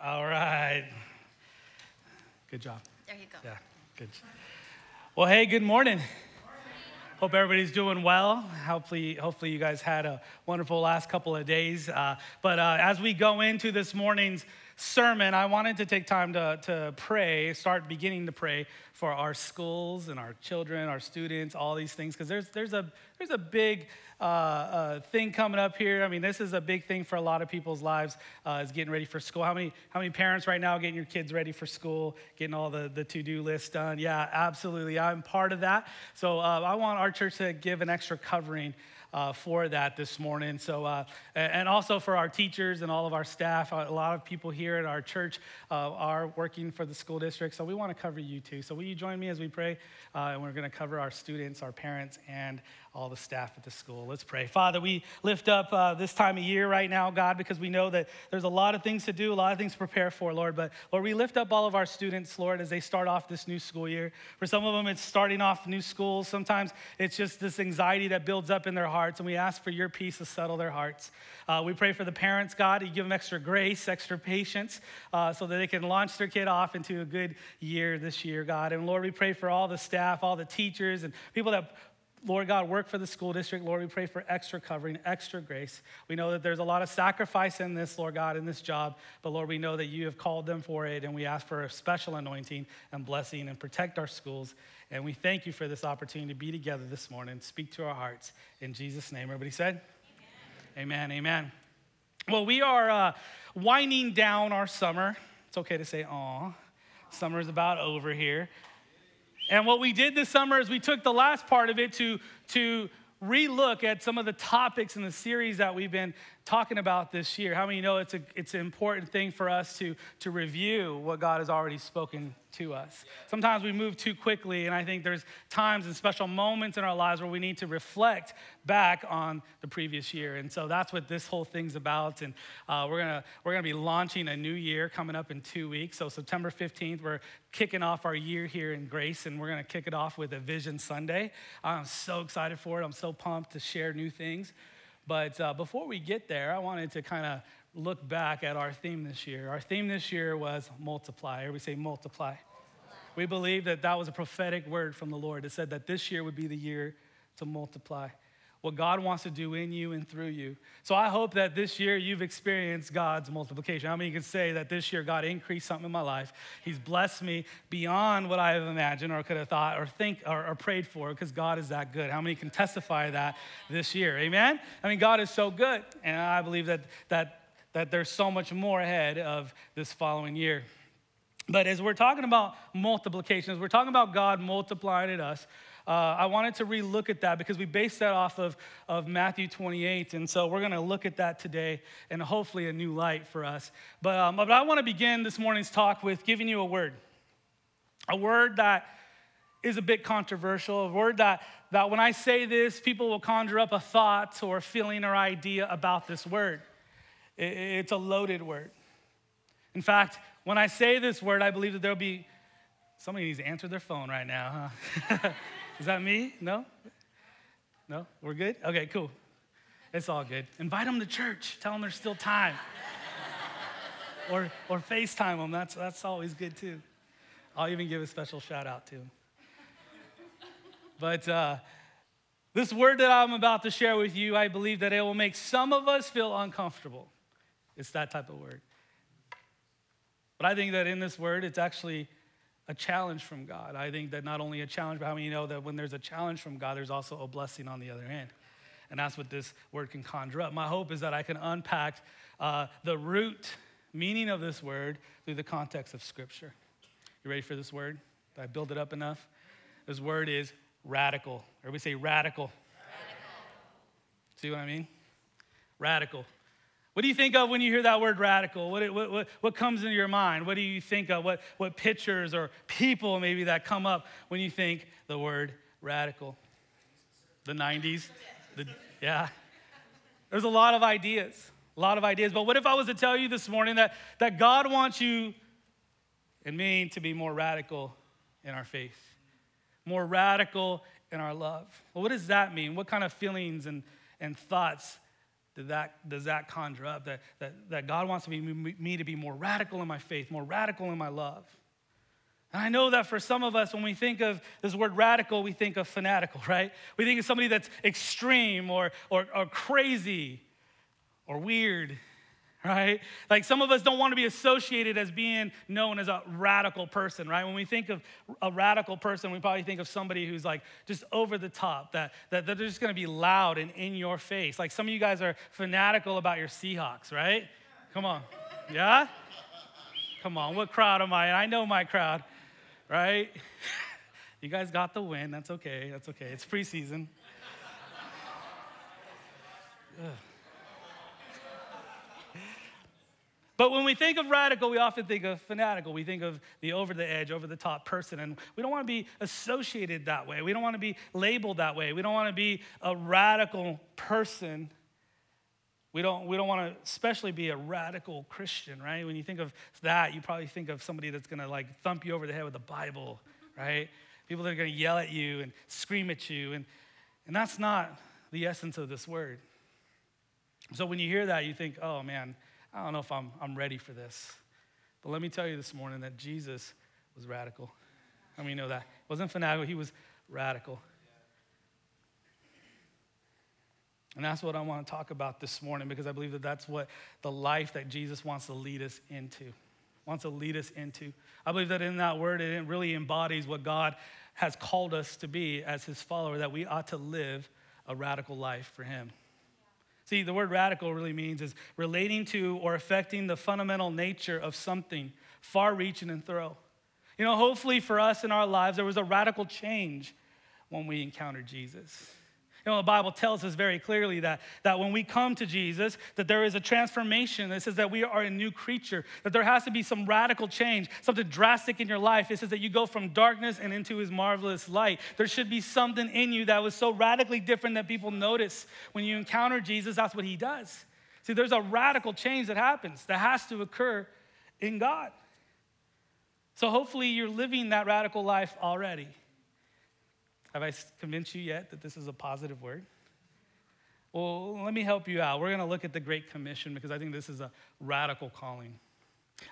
All right. Good job. There you go. Yeah, good. Well, hey, good morning. Hope everybody's doing well. Hopefully, hopefully you guys had a wonderful last couple of days. Uh, but uh, as we go into this morning's sermon, I wanted to take time to, to pray, start beginning to pray for our schools and our children, our students, all these things, because there's, there's, a, there's a big uh, uh, thing coming up here. I mean, this is a big thing for a lot of people's lives, uh, is getting ready for school. How many, how many parents right now getting your kids ready for school, getting all the, the to-do list done? Yeah, absolutely. I'm part of that. So uh, I want our church to give an extra covering uh, for that this morning. So, uh, and also for our teachers and all of our staff. A lot of people here at our church uh, are working for the school district, so we want to cover you too. So, will you join me as we pray? Uh, and we're going to cover our students, our parents, and all the staff at the school. Let's pray. Father, we lift up uh, this time of year right now, God, because we know that there's a lot of things to do, a lot of things to prepare for, Lord. But Lord, we lift up all of our students, Lord, as they start off this new school year. For some of them, it's starting off new schools. Sometimes it's just this anxiety that builds up in their hearts, and we ask for your peace to settle their hearts. Uh, we pray for the parents, God, you give them extra grace, extra patience, uh, so that they can launch their kid off into a good year this year, God. And Lord, we pray for all the staff, all the teachers, and people that Lord God, work for the school district. Lord, we pray for extra covering, extra grace. We know that there's a lot of sacrifice in this, Lord God, in this job, but Lord, we know that you have called them for it, and we ask for a special anointing and blessing and protect our schools. And we thank you for this opportunity to be together this morning, speak to our hearts. In Jesus' name, everybody said? Amen, amen. amen. Well, we are uh, winding down our summer. It's okay to say, aw. Summer's about over here. And what we did this summer is we took the last part of it to, to relook at some of the topics in the series that we've been talking about this year. How many know it's, a, it's an important thing for us to, to review what God has already spoken to us? Sometimes we move too quickly, and I think there's times and special moments in our lives where we need to reflect back on the previous year. And so that's what this whole thing's about. And uh, we're going to we're gonna be launching a new year coming up in two weeks. So, September 15th, we're kicking off our year here in Grace, and we're going to kick it off with a Vision Sunday. I'm so excited for it. I'm so pumped to share new things. But uh, before we get there, I wanted to kind of look back at our theme this year. Our theme this year was multiply. Everybody say multiply. multiply. We believe that that was a prophetic word from the Lord. It said that this year would be the year to multiply what God wants to do in you and through you. So I hope that this year you've experienced God's multiplication. How many can say that this year God increased something in my life? He's blessed me beyond what I have imagined or could have thought or think or, or prayed for because God is that good. How many can testify that this year? Amen? I mean, God is so good. And I believe that, that, that there's so much more ahead of this following year. But as we're talking about multiplication, as we're talking about God multiplying at us, uh, I wanted to relook at that because we based that off of, of Matthew 28. And so we're going to look at that today and hopefully a new light for us. But, um, but I want to begin this morning's talk with giving you a word. A word that is a bit controversial, a word that, that when I say this, people will conjure up a thought or a feeling or idea about this word. It, it's a loaded word. In fact, when I say this word, I believe that there'll be somebody needs to answer their phone right now, huh? Is that me? No? No? We're good? Okay, cool. It's all good. Invite them to church. Tell them there's still time. or, or FaceTime them. That's, that's always good too. I'll even give a special shout out to them. But uh, this word that I'm about to share with you, I believe that it will make some of us feel uncomfortable. It's that type of word. But I think that in this word, it's actually a challenge from God. I think that not only a challenge, but how many know that when there's a challenge from God, there's also a blessing on the other end? And that's what this word can conjure up. My hope is that I can unpack uh, the root meaning of this word through the context of Scripture. You ready for this word? Did I build it up enough? This word is radical. Everybody say radical. radical. See what I mean? Radical. What do you think of when you hear that word radical? What, what, what, what, comes into your mind? What do you think of? What, what pictures or people maybe that come up when you think the word radical? The 90s? The, yeah. There's a lot of ideas, a lot of ideas. But what if I was to tell you this morning that, that God wants you and me to be more radical in our faith, more radical in our love? Well, what does that mean? What kind of feelings and, and thoughts did that, does that conjure up? That, that, that God wants me, me to be more radical in my faith, more radical in my love. And I know that for some of us, when we think of this word radical, we think of fanatical, right? We think of somebody that's extreme or, or, or crazy or weird, right? Like some of us don't want to be associated as being known as a radical person, right? When we think of a radical person, we probably think of somebody who's like just over the top, that, that they're just going to be loud and in your face. Like some of you guys are fanatical about your Seahawks, right? Come on. Yeah? Come on. What crowd am I? I know my crowd right? You guys got the win. That's okay. That's okay. It's preseason. But when we think of radical, we often think of fanatical. We think of the over the edge, over the top person. And we don't want to be associated that way. We don't want to be labeled that way. We don't want to be a radical person we don't, we don't want to especially be a radical Christian, right? When you think of that, you probably think of somebody that's going to like thump you over the head with the Bible, right? People that are going to yell at you and scream at you. And, and that's not the essence of this word. So when you hear that, you think, oh man, I don't know if I'm, I'm ready for this. But let me tell you this morning that Jesus was radical. Mean, you know that. He wasn't fanatical, he was radical. And that's what I want to talk about this morning because I believe that that's what the life that Jesus wants to lead us into. Wants to lead us into. I believe that in that word, it really embodies what God has called us to be as his follower, that we ought to live a radical life for him. See, the word radical really means is relating to or affecting the fundamental nature of something, far reaching and thorough. You know, hopefully for us in our lives, there was a radical change when we encountered Jesus. You know, the Bible tells us very clearly that, that when we come to Jesus, that there is a transformation. It says that we are a new creature, that there has to be some radical change, something drastic in your life. It says that you go from darkness and into his marvelous light. There should be something in you that was so radically different that people notice. When you encounter Jesus, that's what he does. See, there's a radical change that happens that has to occur in God. So hopefully you're living that radical life already. Have I convinced you yet that this is a positive word? Well, let me help you out. We're going to look at the Great Commission because I think this is a radical calling.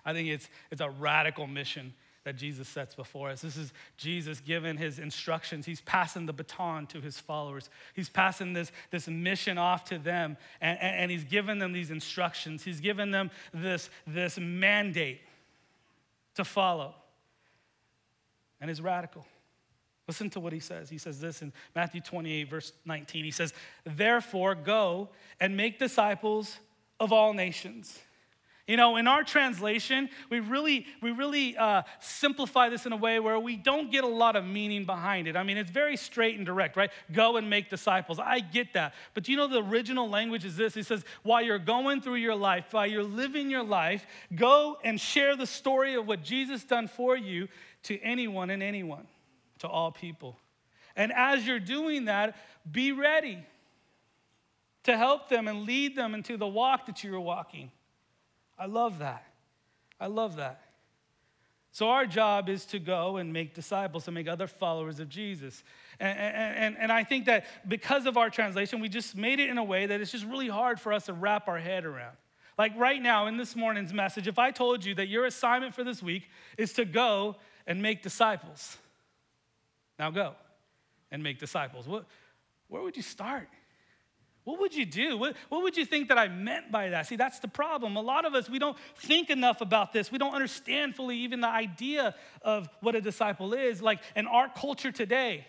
I think it's, it's a radical mission that Jesus sets before us. This is Jesus giving his instructions. He's passing the baton to his followers. He's passing this, this mission off to them, and, and, and he's giving them these instructions. He's given them this, this mandate to follow. And it's radical. Listen to what he says. He says this in Matthew 28, verse 19. He says, Therefore, go and make disciples of all nations. You know, in our translation, we really, we really uh, simplify this in a way where we don't get a lot of meaning behind it. I mean, it's very straight and direct, right? Go and make disciples. I get that. But do you know the original language is this? It says, while you're going through your life, while you're living your life, go and share the story of what Jesus done for you to anyone and anyone to all people. And as you're doing that, be ready to help them and lead them into the walk that you're walking. I love that. I love that. So, our job is to go and make disciples, and make other followers of Jesus. And, and, and I think that because of our translation, we just made it in a way that it's just really hard for us to wrap our head around. Like right now in this morning's message, if I told you that your assignment for this week is to go and make disciples, now go and make disciples. What, where would you start? What would you do? What, what would you think that I meant by that? See, that's the problem. A lot of us, we don't think enough about this. We don't understand fully even the idea of what a disciple is. Like in our culture today,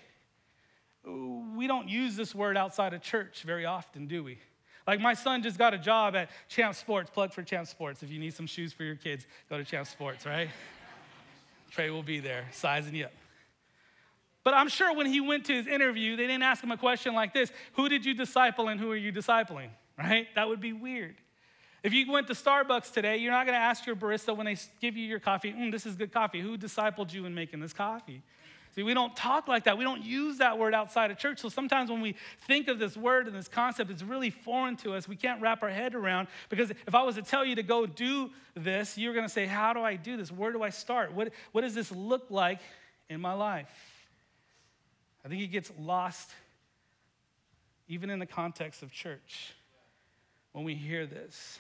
we don't use this word outside of church very often, do we? Like my son just got a job at Champ Sports. Plug for Champ Sports. If you need some shoes for your kids, go to Champ Sports, right? Trey will be there, sizing you up. But I'm sure when he went to his interview, they didn't ask him a question like this Who did you disciple and who are you discipling? Right? That would be weird. If you went to Starbucks today, you're not going to ask your barista when they give you your coffee, mm, this is good coffee. Who discipled you in making this coffee? See, we don't talk like that. We don't use that word outside of church. So sometimes when we think of this word and this concept, it's really foreign to us. We can't wrap our head around because if I was to tell you to go do this, you're going to say, How do I do this? Where do I start? What, what does this look like in my life? I think it gets lost even in the context of church. when we hear this.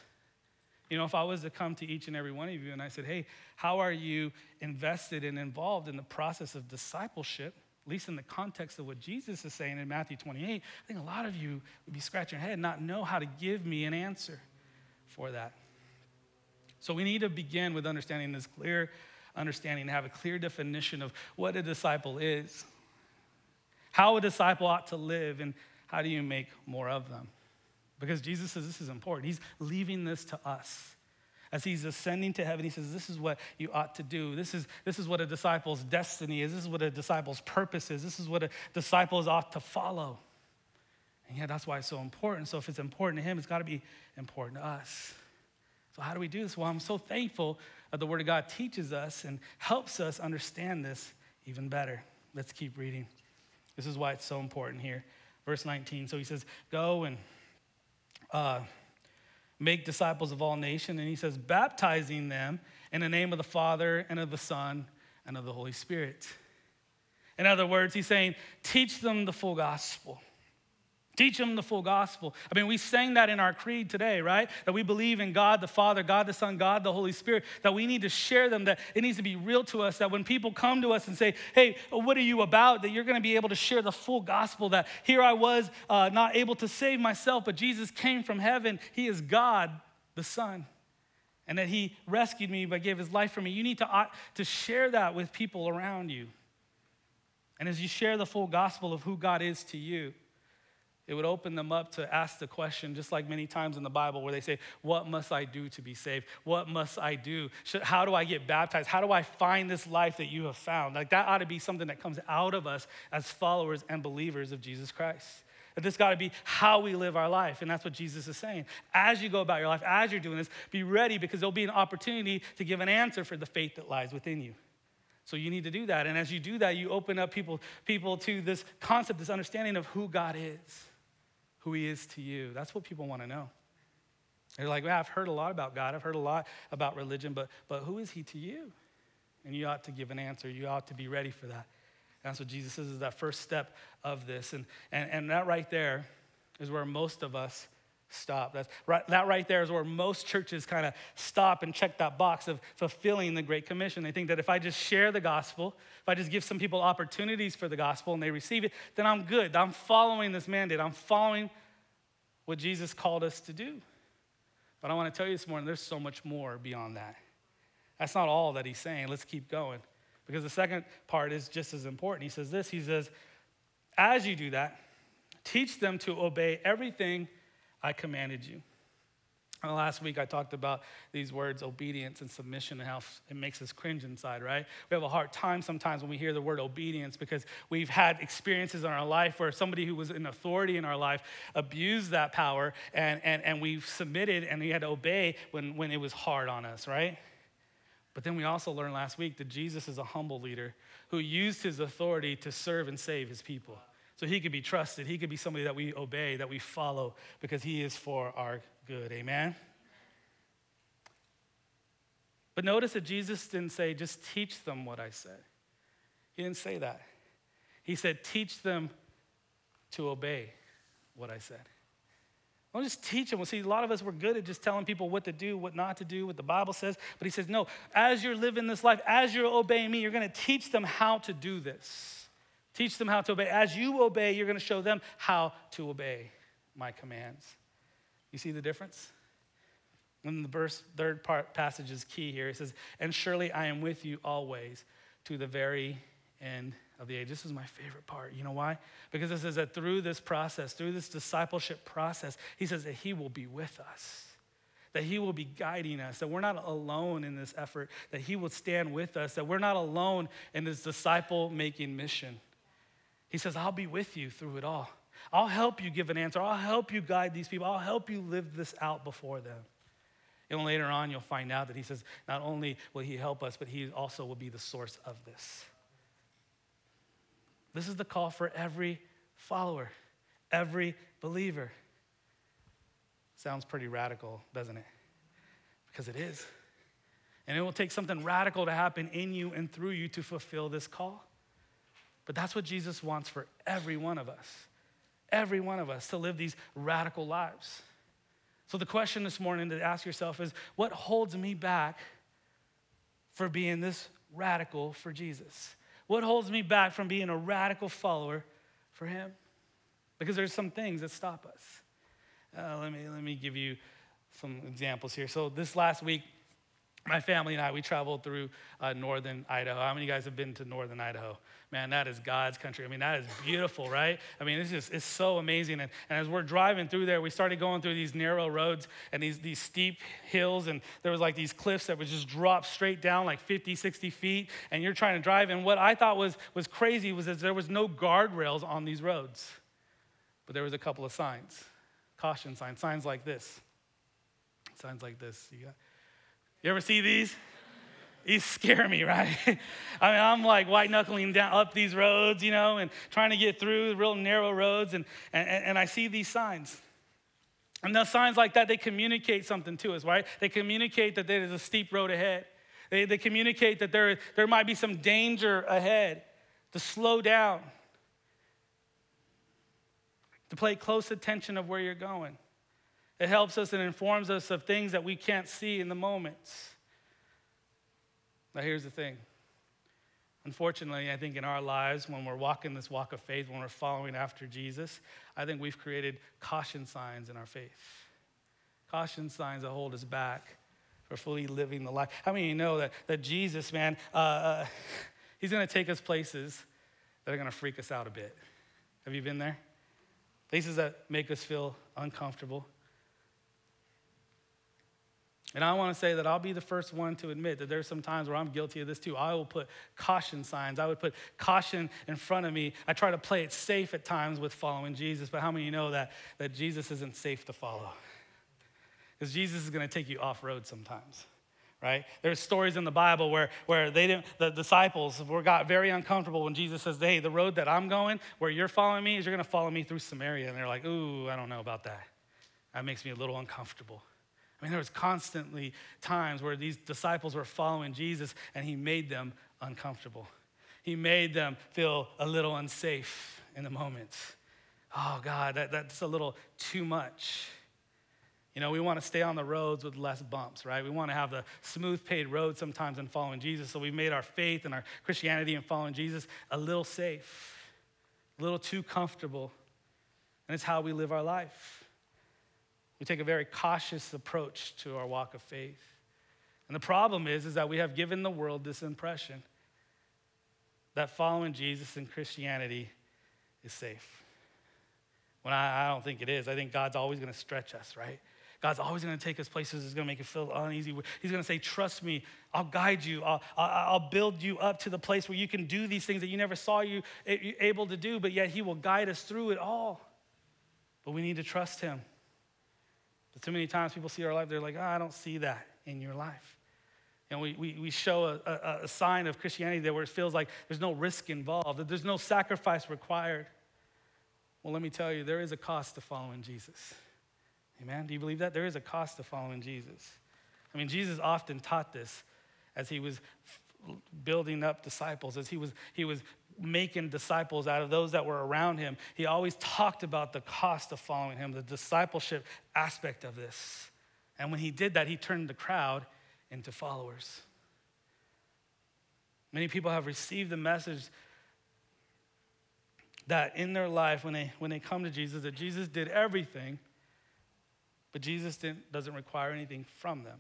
You know, if I was to come to each and every one of you and I said, hey, how are you invested and involved in the process of discipleship? At least in the context of what Jesus is saying in Matthew 28, I think a lot of you would be scratching your head and not know how to give me an answer for that. So we need to begin with understanding this clear understanding, have a clear definition of what a disciple is, how a disciple ought to live, and how do you make more of them. Because Jesus says this is important. He's leaving this to us. As he's ascending to heaven, he says, This is what you ought to do. This is, this is what a disciple's destiny is. This is what a disciple's purpose is. This is what a disciple ought to follow. And yeah, that's why it's so important. So if it's important to him, it's got to be important to us. So, how do we do this? Well, I'm so thankful that the Word of God teaches us and helps us understand this even better. Let's keep reading. This is why it's so important here. Verse 19. So he says, Go and uh, make disciples of all nations. And he says, baptizing them in the name of the Father and of the Son and of the Holy Spirit. In other words, he's saying, teach them the full gospel. Teach them the full gospel. I mean, we sang that in our creed today, right? That we believe in God the Father, God the Son, God the Holy Spirit, that we need to share them, that it needs to be real to us, that when people come to us and say, hey, what are you about? That you're going to be able to share the full gospel, that here I was uh, not able to save myself, but Jesus came from heaven. He is God the Son. And that he rescued me by gave his life for me. You need to, uh, to share that with people around you. And as you share the full gospel of who God is to you, it would open them up to ask the question, just like many times in the Bible, where they say, What must I do to be saved? What must I do? How do I get baptized? How do I find this life that you have found? Like that ought to be something that comes out of us as followers and believers of Jesus Christ. That this got to be how we live our life. And that's what Jesus is saying. As you go about your life, as you're doing this, be ready because there'll be an opportunity to give an answer for the faith that lies within you. So you need to do that. And as you do that, you open up people, people to this concept, this understanding of who God is who he is to you. That's what people want to know. They're like, well, I've heard a lot about God. I've heard a lot about religion, but, but who is he to you? And you ought to give an answer. You ought to be ready for that. And that's what Jesus says is that first step of this. And, and, and that right there is where most of us stop. That's right, that right there is where most churches kind of stop and check that box of fulfilling the Great Commission. They think that if I just share the gospel, if I just give some people opportunities for the gospel and they receive it, then I'm good. I'm following this mandate. I'm following what Jesus called us to do. But I want to tell you this morning, there's so much more beyond that. That's not all that he's saying. Let's keep going. Because the second part is just as important. He says this He says, As you do that, teach them to obey everything I commanded you. And last week I talked about these words, obedience and submission, and how it makes us cringe inside, right? We have a hard time sometimes when we hear the word obedience because we've had experiences in our life where somebody who was in authority in our life abused that power and, and, and we've submitted and we had to obey when, when it was hard on us, right? But then we also learned last week that Jesus is a humble leader who used his authority to serve and save his people. So he could be trusted. He could be somebody that we obey, that we follow, because he is for our good. Amen? But notice that Jesus didn't say, just teach them what I said. He didn't say that. He said, teach them to obey what I said. Don't just teach them. Well, see, a lot of us, we're good at just telling people what to do, what not to do, what the Bible says. But he says, no, as you're living this life, as you're obeying me, you're going to teach them how to do this. Teach them how to obey. As you obey, you're going to show them how to obey my commands. You see the difference? And the verse, third part passage is key here. It says, And surely I am with you always to the very end of the age. This is my favorite part. You know why? Because it says that through this process, through this discipleship process, he says that he will be with us. That he will be guiding us, that we're not alone in this effort, that he will stand with us, that we're not alone in this disciple making mission. He says, I'll be with you through it all. I'll help you give an answer. I'll help you guide these people. I'll help you live this out before them. And later on, you'll find out that he says, not only will he help us, but he also will be the source of this. This is the call for every follower, every believer. Sounds pretty radical, doesn't it? Because it is. And it will take something radical to happen in you and through you to fulfill this call. But that's what Jesus wants for every one of us. Every one of us to live these radical lives. So, the question this morning to ask yourself is what holds me back for being this radical for Jesus? What holds me back from being a radical follower for Him? Because there's some things that stop us. Uh, let, me, let me give you some examples here. So, this last week, my family and I, we traveled through uh, northern Idaho. How many of you guys have been to northern Idaho? Man, that is God's country. I mean, that is beautiful, right? I mean, it's just, it's so amazing. And, and as we're driving through there, we started going through these narrow roads and these, these steep hills. And there was like these cliffs that would just drop straight down like 50, 60 feet. And you're trying to drive. And what I thought was, was crazy was that there was no guardrails on these roads. But there was a couple of signs, caution signs, signs like this. Signs like this. You got, you ever see these? These scare me, right? I mean, I'm like white knuckling down up these roads, you know, and trying to get through real narrow roads, and, and, and I see these signs. And those signs like that, they communicate something to us, right? They communicate that there is a steep road ahead. They, they communicate that there, there might be some danger ahead, to slow down, to pay close attention of where you're going. It helps us and informs us of things that we can't see in the moments. Now, here's the thing. Unfortunately, I think in our lives, when we're walking this walk of faith, when we're following after Jesus, I think we've created caution signs in our faith. Caution signs that hold us back for fully living the life. How many of you know that, that Jesus, man, uh, uh, he's going to take us places that are going to freak us out a bit? Have you been there? Places that make us feel uncomfortable, and I want to say that I'll be the first one to admit that there's some times where I'm guilty of this too. I will put caution signs. I would put caution in front of me. I try to play it safe at times with following Jesus, but how many of you know that, that Jesus isn't safe to follow? Because Jesus is going to take you off road sometimes right? There's stories in the Bible where, where they didn't, the disciples were got very uncomfortable when Jesus says, hey, the road that I'm going, where you're following me, is you're going to follow me through Samaria. And they're like, ooh, I don't know about that. That makes me a little uncomfortable. I mean, there was constantly times where these disciples were following Jesus and he made them uncomfortable. He made them feel a little unsafe in the moments. Oh, God, that, that's a little too much. You know, we want to stay on the roads with less bumps, right? We want to have the smooth paved road sometimes in following Jesus. So we made our faith and our Christianity in following Jesus a little safe, a little too comfortable. And it's how we live our life. We take a very cautious approach to our walk of faith. And the problem is, is that we have given the world this impression that following Jesus in Christianity is safe. When I, I don't think it is. I think God's always going to stretch us, right? God's always going to take us places that's going to make us feel uneasy. He's going to say, Trust me, I'll guide you, I'll, I'll build you up to the place where you can do these things that you never saw you able to do, but yet He will guide us through it all. But we need to trust Him. But too many times people see our life, they're like, oh, I don't see that in your life. And we, we, we show a, a, a sign of Christianity there where it feels like there's no risk involved, that there's no sacrifice required. Well, let me tell you, there is a cost to following Jesus. Amen? Do you believe that? There is a cost to following Jesus. I mean, Jesus often taught this as he was building up disciples, as he was, he was making disciples out of those that were around him, he always talked about the cost of following him, the discipleship aspect of this. And when he did that, he turned the crowd into followers. Many people have received the message that in their life, when they, when they come to Jesus, that Jesus did everything, but Jesus doesn't require anything from them.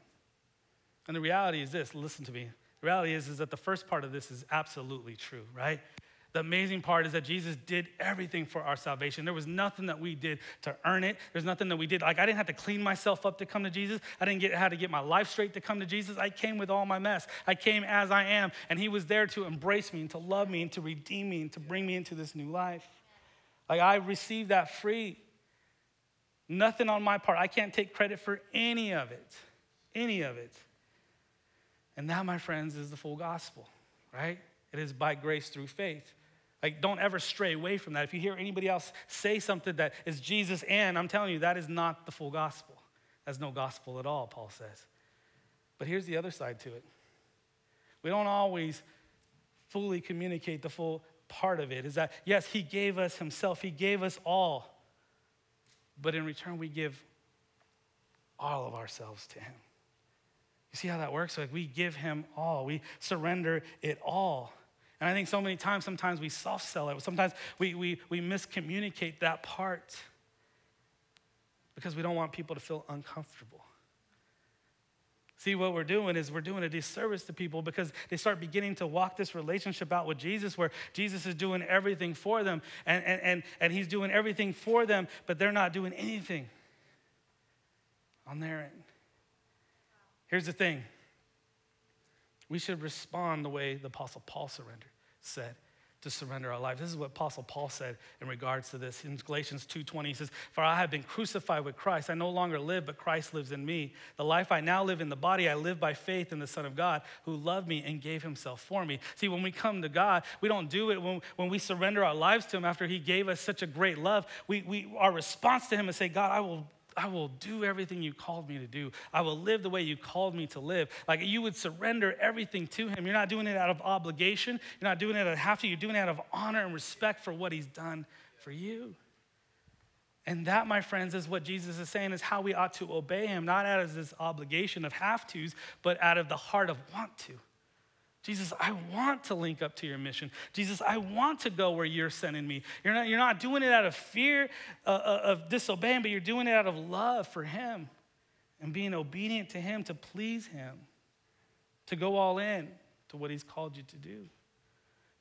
And the reality is this listen to me. The reality is, is that the first part of this is absolutely true, right? The amazing part is that Jesus did everything for our salvation. There was nothing that we did to earn it. There's nothing that we did. Like, I didn't have to clean myself up to come to Jesus. I didn't get to get my life straight to come to Jesus. I came with all my mess. I came as I am, and He was there to embrace me and to love me and to redeem me and to bring me into this new life. Like, I received that free. Nothing on my part. I can't take credit for any of it. Any of it. And that, my friends, is the full gospel, right? It is by grace through faith. Like, don't ever stray away from that. If you hear anybody else say something that is Jesus and, I'm telling you, that is not the full gospel. That's no gospel at all, Paul says. But here's the other side to it we don't always fully communicate the full part of it. Is that, yes, he gave us himself, he gave us all. But in return, we give all of ourselves to Him. You see how that works? Like we give Him all, we surrender it all. And I think so many times, sometimes we soft sell it. Sometimes we, we, we miscommunicate that part because we don't want people to feel uncomfortable. See, what we're doing is we're doing a disservice to people because they start beginning to walk this relationship out with Jesus where Jesus is doing everything for them and, and, and, and he's doing everything for them, but they're not doing anything on their end. Here's the thing we should respond the way the Apostle Paul surrendered, said to surrender our lives. This is what Apostle Paul said in regards to this. In Galatians 2:20, he says, For I have been crucified with Christ. I no longer live, but Christ lives in me. The life I now live in the body, I live by faith in the Son of God who loved me and gave himself for me. See, when we come to God, we don't do it when, when we surrender our lives to him after he gave us such a great love. We, we, our response to him is say, God, I will I will do everything you called me to do. I will live the way you called me to live. Like you would surrender everything to Him. You're not doing it out of obligation, you're not doing it out of have to, you're doing it out of honor and respect for what He's done for you. And that, my friends, is what Jesus is saying is how we ought to obey Him, not out of this obligation of have tos, but out of the heart of want to. Jesus, I want to link up to your mission. Jesus, I want to go where you're sending me. You're not, you're not doing it out of fear uh, uh, of disobeying, but you're doing it out of love for Him and being obedient to Him to please Him, to go all in to what He's called you to do.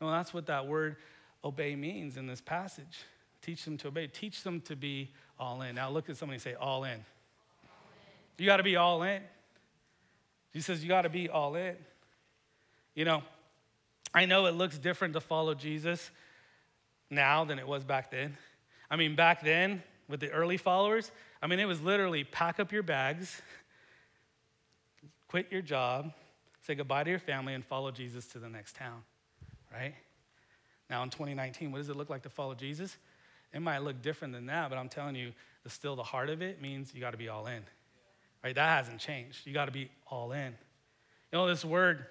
Well, that's what that word obey means in this passage. Teach them to obey, teach them to be all in. Now look at somebody and say, all in. All in. You got to be all in. He says, you got to be all in. You know, I know it looks different to follow Jesus now than it was back then. I mean, back then, with the early followers, I mean, it was literally pack up your bags, quit your job, say goodbye to your family, and follow Jesus to the next town, right? Now, in 2019, what does it look like to follow Jesus? It might look different than that, but I'm telling you, the, still the heart of it means you got to be all in, right? That hasn't changed. You got to be all in. You know, this word,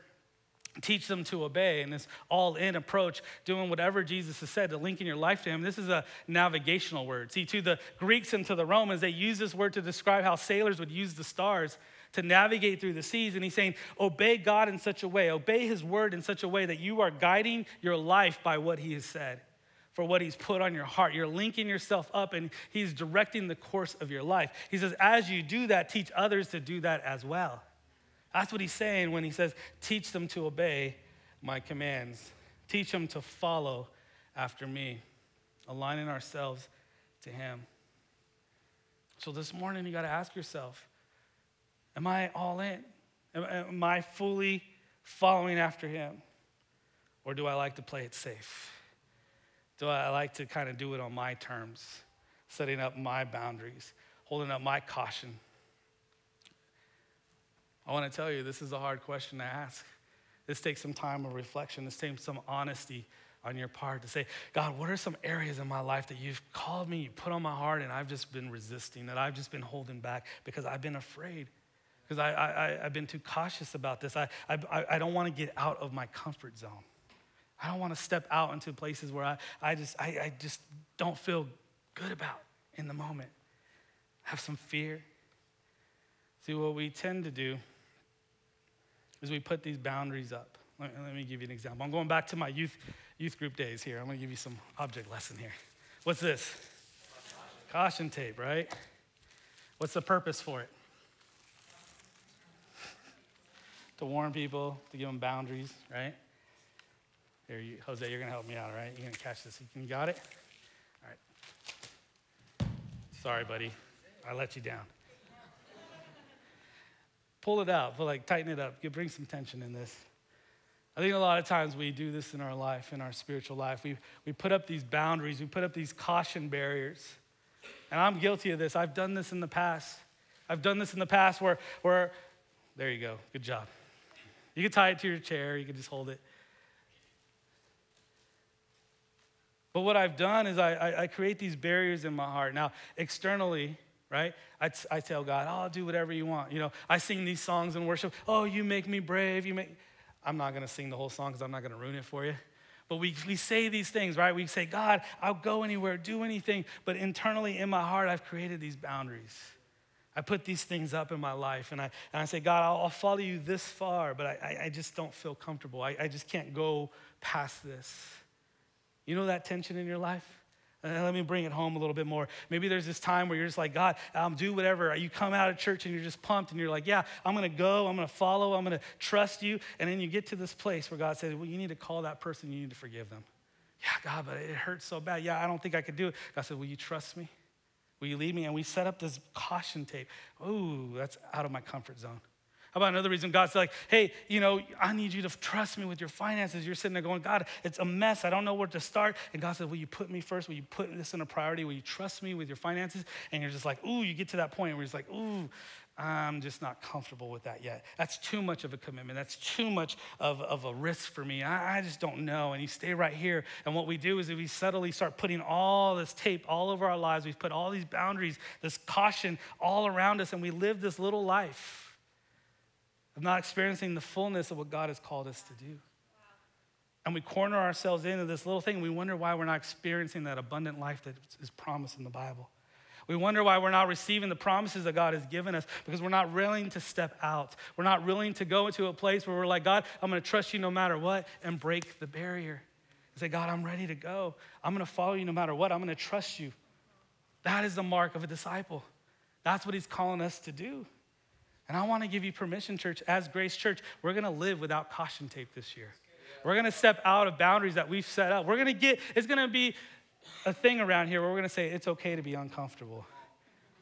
teach them to obey and this all-in approach doing whatever jesus has said to linking your life to him this is a navigational word see to the greeks and to the romans they use this word to describe how sailors would use the stars to navigate through the seas and he's saying obey god in such a way obey his word in such a way that you are guiding your life by what he has said for what he's put on your heart. You're linking yourself up and he's directing the course of your life. He says, as you do that, teach others to do that as well. That's what he's saying when he says, Teach them to obey my commands, teach them to follow after me, aligning ourselves to him. So this morning, you got to ask yourself Am I all in? Am, I fully following after him? Or do I like to play it safe? Do I like to kind of do it on my terms, setting up my boundaries, holding up my caution? I want to tell you, this is a hard question to ask. This takes some time of reflection. This takes some honesty on your part to say, God, what are some areas in my life that you've called me, you put on my heart, and I've just been resisting, that I've just been holding back because I've been afraid, because I, I, have been too cautious about this. I, I, I don't want to get out of my comfort zone. I don't want to step out into places where I, I, just, I, I just don't feel good about in the moment. have some fear. See, what we tend to do is we put these boundaries up. Let, let me give you an example. I'm going back to my youth, youth group days here. I'm going to give you some object lesson here. What's this? Caution tape, right? What's the purpose for it? to warn people, to give them boundaries, right? Here, you, Jose, you're going to help me out, right? You're going to catch this. You got it? All right. Sorry, buddy. I let you down pull it out, but like tighten it up, You bring some tension in this. I think a lot of times we do this in our life, in our spiritual life. We, we put up these boundaries, we put up these caution barriers. And I'm guilty of this. I've done this in the past. I've done this in the past where, where there you go, good job. You can tie it to your chair, you can just hold it. But what I've done is I, I, I create these barriers in my heart. Now, externally, right? I, t- I tell God, oh, I'll do whatever you want. You know, I sing these songs in worship. Oh, you make me brave. You make. I'm not going to sing the whole song because I'm not going to ruin it for you. But we, we say these things, right? We say, God, I'll go anywhere, do anything. But internally in my heart, I've created these boundaries. I put these things up in my life and I, and I say, God, I'll, I'll follow you this far, but I, I just don't feel comfortable. I, I just can't go past this. You know that tension in your life? And let me bring it home a little bit more. Maybe there's this time where you're just like, God, um, do whatever. You come out of church and you're just pumped and you're like, yeah, I'm going to go. I'm going to follow. I'm going to trust you. And then you get to this place where God says, well, you need to call that person. You need to forgive them. Yeah, God, but it hurts so bad. Yeah, I don't think I could do it. God said, will you trust me? Will you lead me? And we set up this caution tape. Ooh, that's out of my comfort zone. About another reason God's like, hey, you know, I need you to trust me with your finances. You're sitting there going, God, it's a mess. I don't know where to start. And God said, Will you put me first? Will you put this in a priority? Will you trust me with your finances? And you're just like, Ooh, you get to that point where just like, Ooh, I'm just not comfortable with that yet. That's too much of a commitment. That's too much of, of a risk for me. I, I, just don't know. And you stay right here. And what we do is we subtly start putting all this tape all over our lives. We've put all these boundaries, this caution all around us, and we live this little life of not experiencing the fullness of what God has called us to do. And we corner ourselves into this little thing. We wonder why we're not experiencing that abundant life that is promised in the Bible. We wonder why we're not receiving the promises that God has given us because we're not willing to step out. We're not willing to go into a place where we're like, God, I'm going to trust you no matter what and break the barrier. And say, God, I'm ready to go. I'm going to follow you no matter what. I'm going to trust you. That is the mark of a disciple. That's what he's calling us to do. And I want to give you permission, church, as Grace Church, we're going to live without caution tape this year. We're going to step out of boundaries that we've set up. We're going to get, it's going to be a thing around here where we're going to say it's okay to be uncomfortable.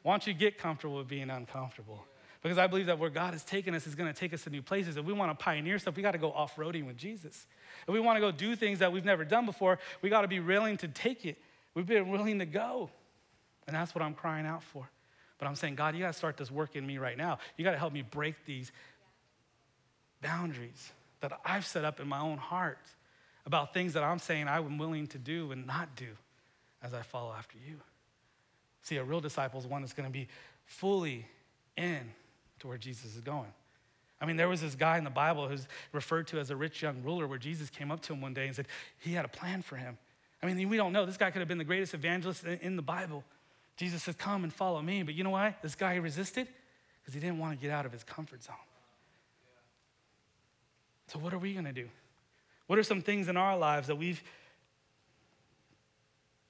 Why don't you get comfortable with being uncomfortable? Because I believe that where God has taken us is going to take us to new places. If we want to pioneer stuff, we got to go off roading with Jesus. If we want to go do things that we've never done before, we got to be willing to take it. We've been willing to go. And that's what I'm crying out for. But I'm saying, God, you got to start this work in me right now. You got to help me break these boundaries that I've set up in my own heart about things that I'm saying I'm willing to do and not do as I follow after you. See, a real disciple is one that's going to be fully in to where Jesus is going. I mean, there was this guy in the Bible who's referred to as a rich young ruler where Jesus came up to him one day and said he had a plan for him. I mean, we don't know. This guy could have been the greatest evangelist in the Bible. Jesus says, Come and follow me. But you know why? This guy resisted? Because he didn't want to get out of his comfort zone. So, what are we going to do? What are some things in our lives that we've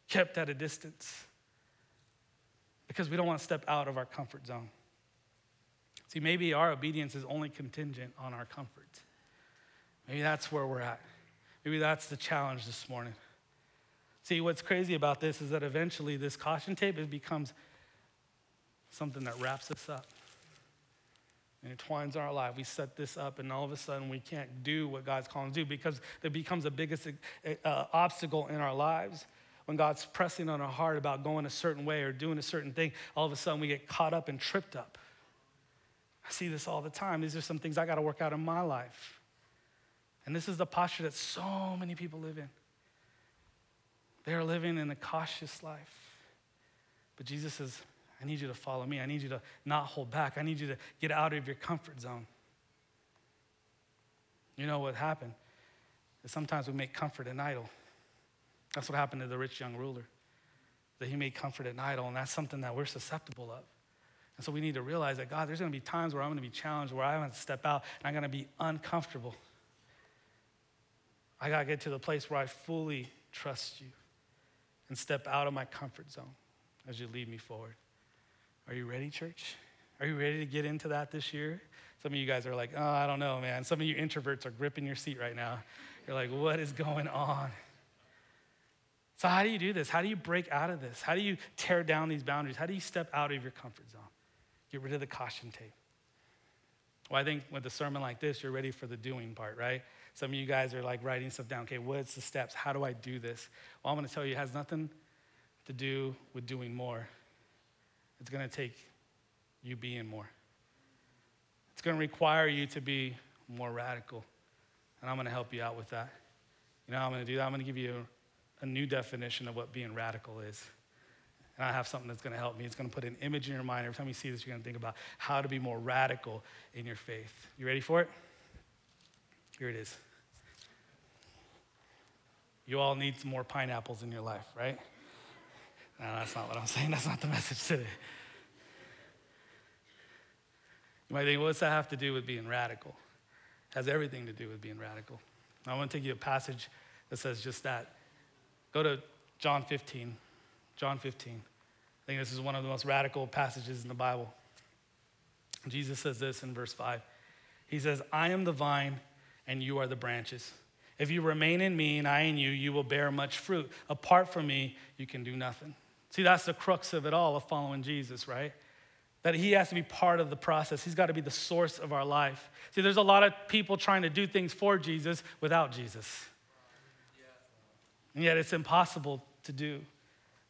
kept at a distance because we don't want to step out of our comfort zone? See, maybe our obedience is only contingent on our comfort. Maybe that's where we're at. Maybe that's the challenge this morning. See, what's crazy about this is that eventually this caution tape it becomes something that wraps us up and entwines our life. We set this up, and all of a sudden we can't do what God's calling to do because it becomes the biggest uh, obstacle in our lives. When God's pressing on our heart about going a certain way or doing a certain thing, all of a sudden we get caught up and tripped up. I see this all the time. These are some things I got to work out in my life. And this is the posture that so many people live in. They are living in a cautious life. But Jesus says, I need you to follow me. I need you to not hold back. I need you to get out of your comfort zone. You know what happened? Is sometimes we make comfort an idol. That's what happened to the rich young ruler. That he made comfort an idol, and that's something that we're susceptible of. And so we need to realize that God, there's gonna be times where I'm gonna be challenged, where I have to step out and I'm gonna be uncomfortable. I gotta get to the place where I fully trust you and step out of my comfort zone as you lead me forward. Are you ready, church? Are you ready to get into that this year? Some of you guys are like, oh, I don't know, man. Some of you introverts are gripping your seat right now. You're like, what is going on? So, how do you do this? How do you break out of this? How do you tear down these boundaries? How do you step out of your comfort zone? Get rid of the caution tape. Well, I think with a sermon like this, you're ready for the doing part, right? Some of you guys are like writing stuff down. Okay, what's the steps? How do I do this? Well, I'm going to tell you, it has nothing to do with doing more. It's going to take you being more. It's going to require you to be more radical. And I'm going to help you out with that. You know I'm going to do that? I'm going to give you a new definition of what being radical is. And I have something that's going to help me. It's going to put an image in your mind. Every time you see this, you're going to think about how to be more radical in your faith. You ready for it? Here it is. You all need some more pineapples in your life, right? No, that's not what I'm saying. That's not the message today. You might think, what's that have to do with being radical? It has everything to do with being radical. I want to take you a passage that says just that. Go to John 15. John 15. I think this is one of the most radical passages in the Bible. Jesus says this in verse 5. He says, I am the vine and you are the branches. If you remain in me and I in you, you will bear much fruit. Apart from me, you can do nothing. See, that's the crux of it all of following Jesus, right? That he has to be part of the process. He's got to be the source of our life. See, there's a lot of people trying to do things for Jesus without Jesus. And yet it's impossible to do.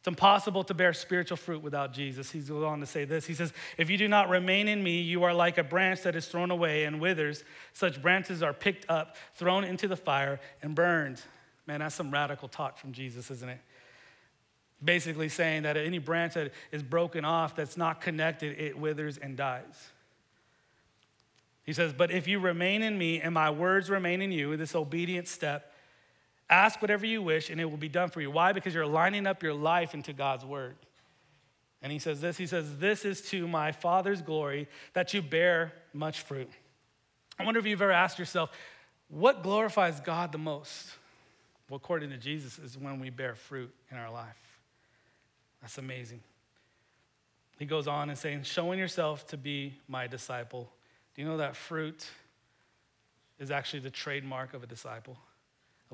It's impossible to bear spiritual fruit without Jesus. He goes on to say this. He says, If you do not remain in me, you are like a branch that is thrown away and withers. Such branches are picked up, thrown into the fire, and burned. Man, that's some radical talk from Jesus, isn't it? Basically saying that any branch that is broken off, that's not connected, it withers and dies. He says, But if you remain in me and my words remain in you, this obedient step, Ask whatever you wish, and it will be done for you. Why? Because you're lining up your life into God's word. And he says this He says, This is to my Father's glory that you bear much fruit. I wonder if you've ever asked yourself, what glorifies God the most? Well, according to Jesus, is when we bear fruit in our life. That's amazing. He goes on and saying, showing yourself to be my disciple. Do you know that fruit is actually the trademark of a disciple?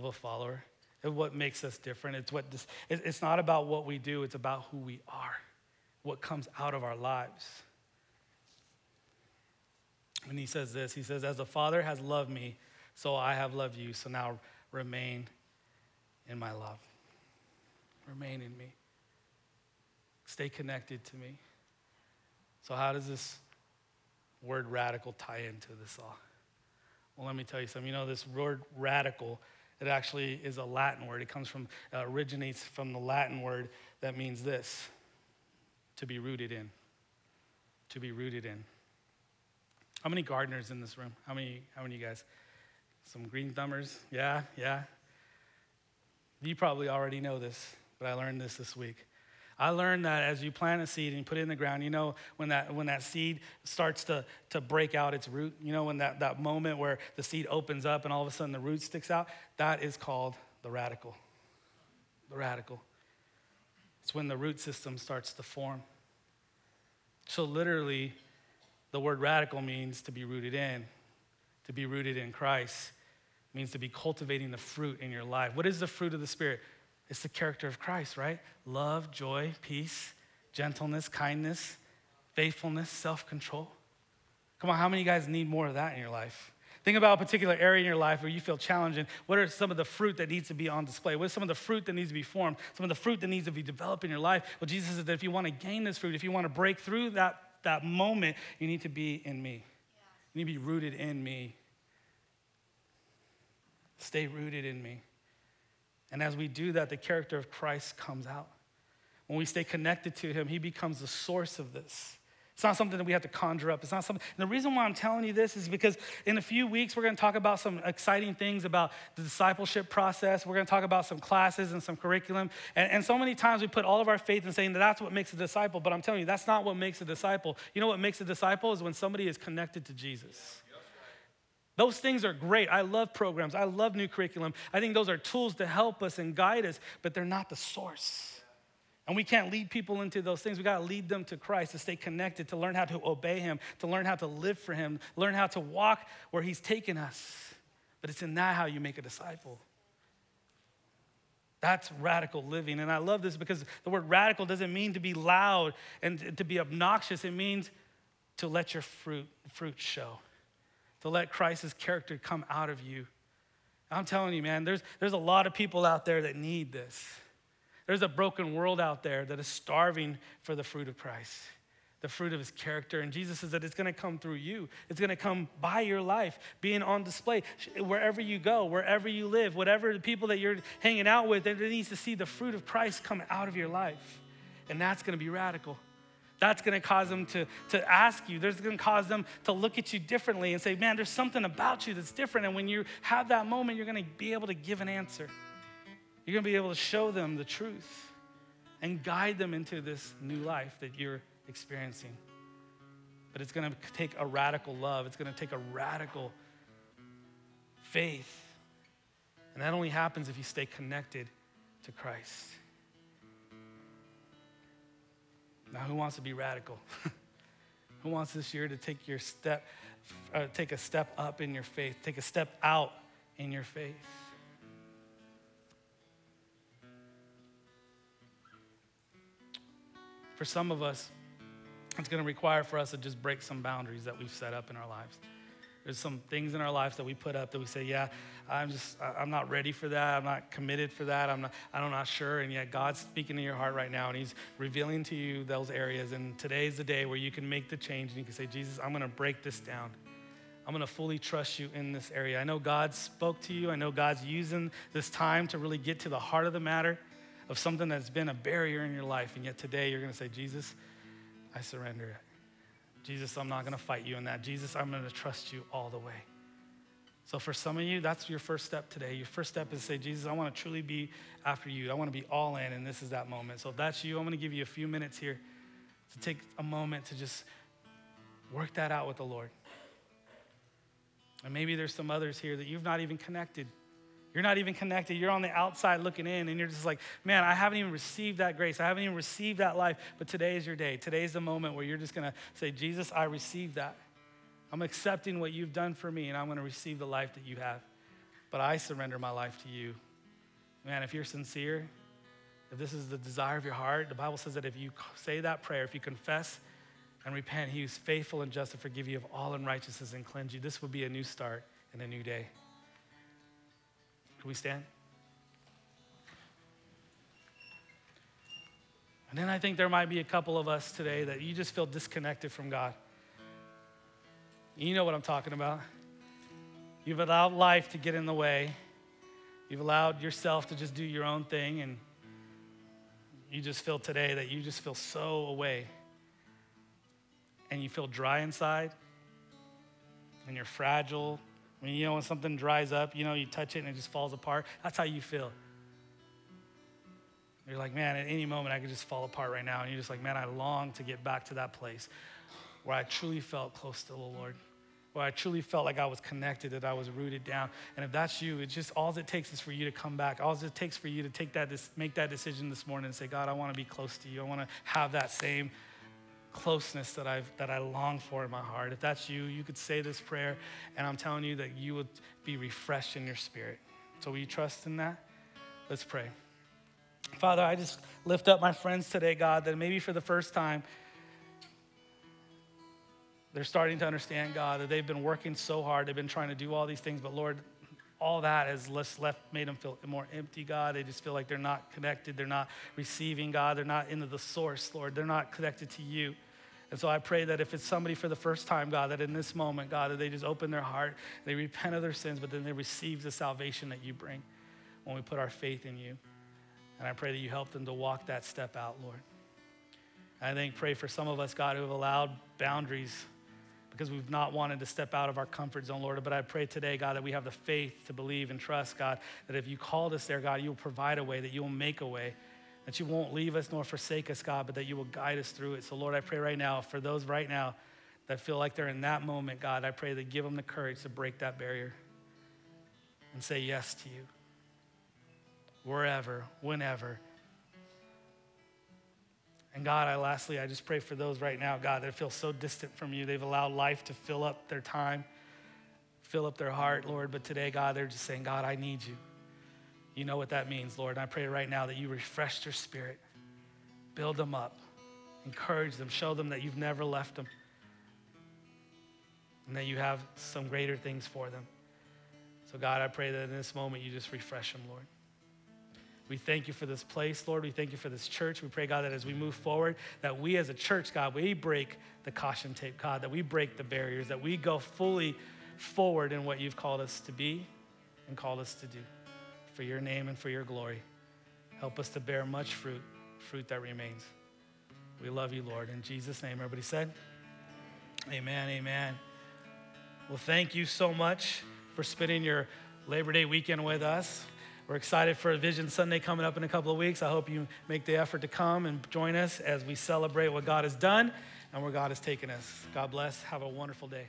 Of a follower. It's what makes us different. It's, what this, it's not about what we do, it's about who we are, what comes out of our lives. And he says this He says, As the Father has loved me, so I have loved you. So now remain in my love. Remain in me. Stay connected to me. So, how does this word radical tie into this all? Well, let me tell you something. You know, this word radical it actually is a Latin word. It comes from, uh, originates from the Latin word that means this to be rooted in. To be rooted in. How many gardeners in this room? How many, how many of you guys? Some green thumbers? Yeah, yeah. You probably already know this, but I learned this this week. I learned that as you plant a seed and you put it in the ground, you know, when that, when that seed starts to, to break out its root, you know, when that, that moment where the seed opens up and all of a sudden the root sticks out, that is called the radical. The radical. It's when the root system starts to form. So, literally, the word radical means to be rooted in, to be rooted in Christ. It means to be cultivating the fruit in your life. What is the fruit of the Spirit? It's the character of Christ, right? Love, joy, peace, gentleness, kindness, faithfulness, self control. Come on, how many of you guys need more of that in your life? Think about a particular area in your life where you feel challenging. What are some of the fruit that needs to be on display? What is some of the fruit that needs to be formed? Some of the fruit that needs to be developed in your life? Well, Jesus says that if you want to gain this fruit, if you want to break through that, that moment, you need to be in me. You need to be rooted in me. Stay rooted in me. And as we do that, the character of Christ comes out. When we stay connected to him, he becomes the source of this. It's not something that we have to conjure up. It's not something. And the reason why I'm telling you this is because in a few weeks, we're going to talk about some exciting things about the discipleship process. We're going to talk about some classes and some curriculum. And, and so many times we put all of our faith in saying that that's what makes a disciple. But I'm telling you, that's not what makes a disciple. You know what makes a disciple is when somebody is connected to Jesus. Those things are great. I love programs. I love new curriculum. I think those are tools to help us and guide us, but they're not the source. And we can't lead people into those things. We got to lead them to Christ, to stay connected, to learn how to obey Him, to learn how to live for Him, learn how to walk where He's taken us. But it's in that how you make a disciple. That's radical living. And I love this because the word radical doesn't mean to be loud and to be obnoxious, it means to let your fruit, fruit show to let Christ's character come out of you. I'm telling you, man, there's, there's a lot of people out there that need this. There's a broken world out there that is starving for the fruit of Christ, the fruit of his character. And Jesus says that it's to come through you, it's to come by your life, being on display wherever you go, wherever you live, whatever the people that you're hanging out with, it needs to see the fruit of Christ come out of your life. And that's to be radical. That's going to cause them to, to ask you. There's going to cause them to look at you differently and say, man, there's something about you that's different. And when you have that moment, you're going to be able to give an answer. You're going to be able to show them the truth and guide them into this new life that you're experiencing. But it's going to take a radical love, it's going to take a radical faith. And that only happens if you stay connected to Christ. Now, who wants to be radical? who wants this year to take your step, uh, take a step up in your faith, take a step out in your faith? For some of us, it's going to require for us to just break some boundaries that we've set up in our lives. There's some things in our lives that we put up that we say, yeah, I'm just, I'm not ready for that. I'm not committed for that. I'm not, I'm not sure. And yet God's speaking in your heart right now and He's revealing to you those areas. And today's the day where you can make the change and you can say, Jesus, I'm going to break this down. I'm going to fully trust you in this area. I know God spoke to you. I know God's using this time to really get to the heart of the matter of something that's been a barrier in your life. And yet today you're going to say, Jesus, I surrender it. Jesus, I'm not going to fight you in that. Jesus, I'm going to trust you all the way. So, for some of you, that's your first step today. Your first step is to say, Jesus, I want to truly be after you. I want to be all in, and this is that moment. So, if that's you, I'm going to give you a few minutes here to take a moment to just work that out with the Lord. And maybe there's some others here that you've not even connected you're not even connected. You're on the outside looking in, and you're just like, man, I haven't even received that grace. I haven't even received that life. But today is your day. Today is the moment where you're just going to say, Jesus, I received that. I'm accepting what you've done for me, and I'm going to receive the life that you have. But I surrender my life to you. Man, if you're sincere, if this is the desire of your heart, the Bible says that if you say that prayer, if you confess and repent, He is faithful and just to forgive you of all unrighteousness and cleanse you. This will be a new start and a new day. Can we stand? And then I think there might be a couple of us today that you just feel disconnected from God. You know what I'm talking about. You've allowed life to get in the way. You've allowed yourself to just do your own thing, and you just feel today that you just feel so away. And you feel dry inside, and you're fragile, I mean, you know, when something dries up, you know, you touch it and it just falls apart. That's how you feel. You're like, man, at any moment I could just fall apart right now. And you're just like, man, I long to get back to that place where I truly felt close to the Lord, where I truly felt like I was connected, that I was rooted down. And if that's you, it's just all it takes is for you to come back. All it takes for you to take that, this make that decision this morning and say, God, I want to be close to you. I want to have that same closeness that, I've, that I long for in my heart. If that's you, you could say this prayer, and I'm telling you that you would be refreshed in your spirit. So, will you trust in that? Let's pray. Father, I just lift up my friends today, God, that maybe for the first time, they're starting to understand, God, that they've been working so hard. They've been trying to do all these things, but Lord, all that has left, made them feel more empty, God. They just feel like they're not connected. They're not receiving, God. They're not into the source, Lord. They're not connected to you. And so I pray that if it's somebody for the first time, God, that in this moment, God, that they just open their heart, they repent of their sins, but then they receive the salvation that you bring when we put our faith in you. And I pray that you help them to walk that step out, Lord. And I think pray for some of us, God, who have allowed boundaries because we've not wanted to step out of our comfort zone, Lord. But I pray today, God, that we have the faith to believe and trust, God, that if you called us there, God, you'll provide a way, that you'll make a way, that you won't leave us nor forsake us, God, but that you will guide us through it. So, Lord, I pray right now for those right now that feel like they're in that moment, God, I pray that give them the courage to break that barrier and say yes to you. Wherever, whenever, and God, I lastly, I just pray for those right now, God, that feel so distant from you. They've allowed life to fill up their time, fill up their heart, Lord. But today, God, they're just saying, God, I need you. You know what that means, Lord. And I pray right now that you refresh their spirit, build them up, encourage them, show them that you've never left them, and that you have some greater things for them. So, God, I pray that in this moment you just refresh them, Lord. We thank you for this place, Lord. We thank you for this church. We pray, God, that as we move forward, that we as a church, God, we break the caution tape, God, that we break the barriers, that we go fully forward in what you've called us to be and called us to do for your name and for your glory. Help us to bear much fruit, fruit that remains. We love you, Lord. In Jesus' name, everybody said, Amen, amen. Well, thank you so much for spending your Labor Day weekend with us. We're excited for Vision Sunday coming up in a couple of weeks. I hope you make the effort to come and join us as we celebrate what God has done and where God has taken us. God bless. Have a wonderful day.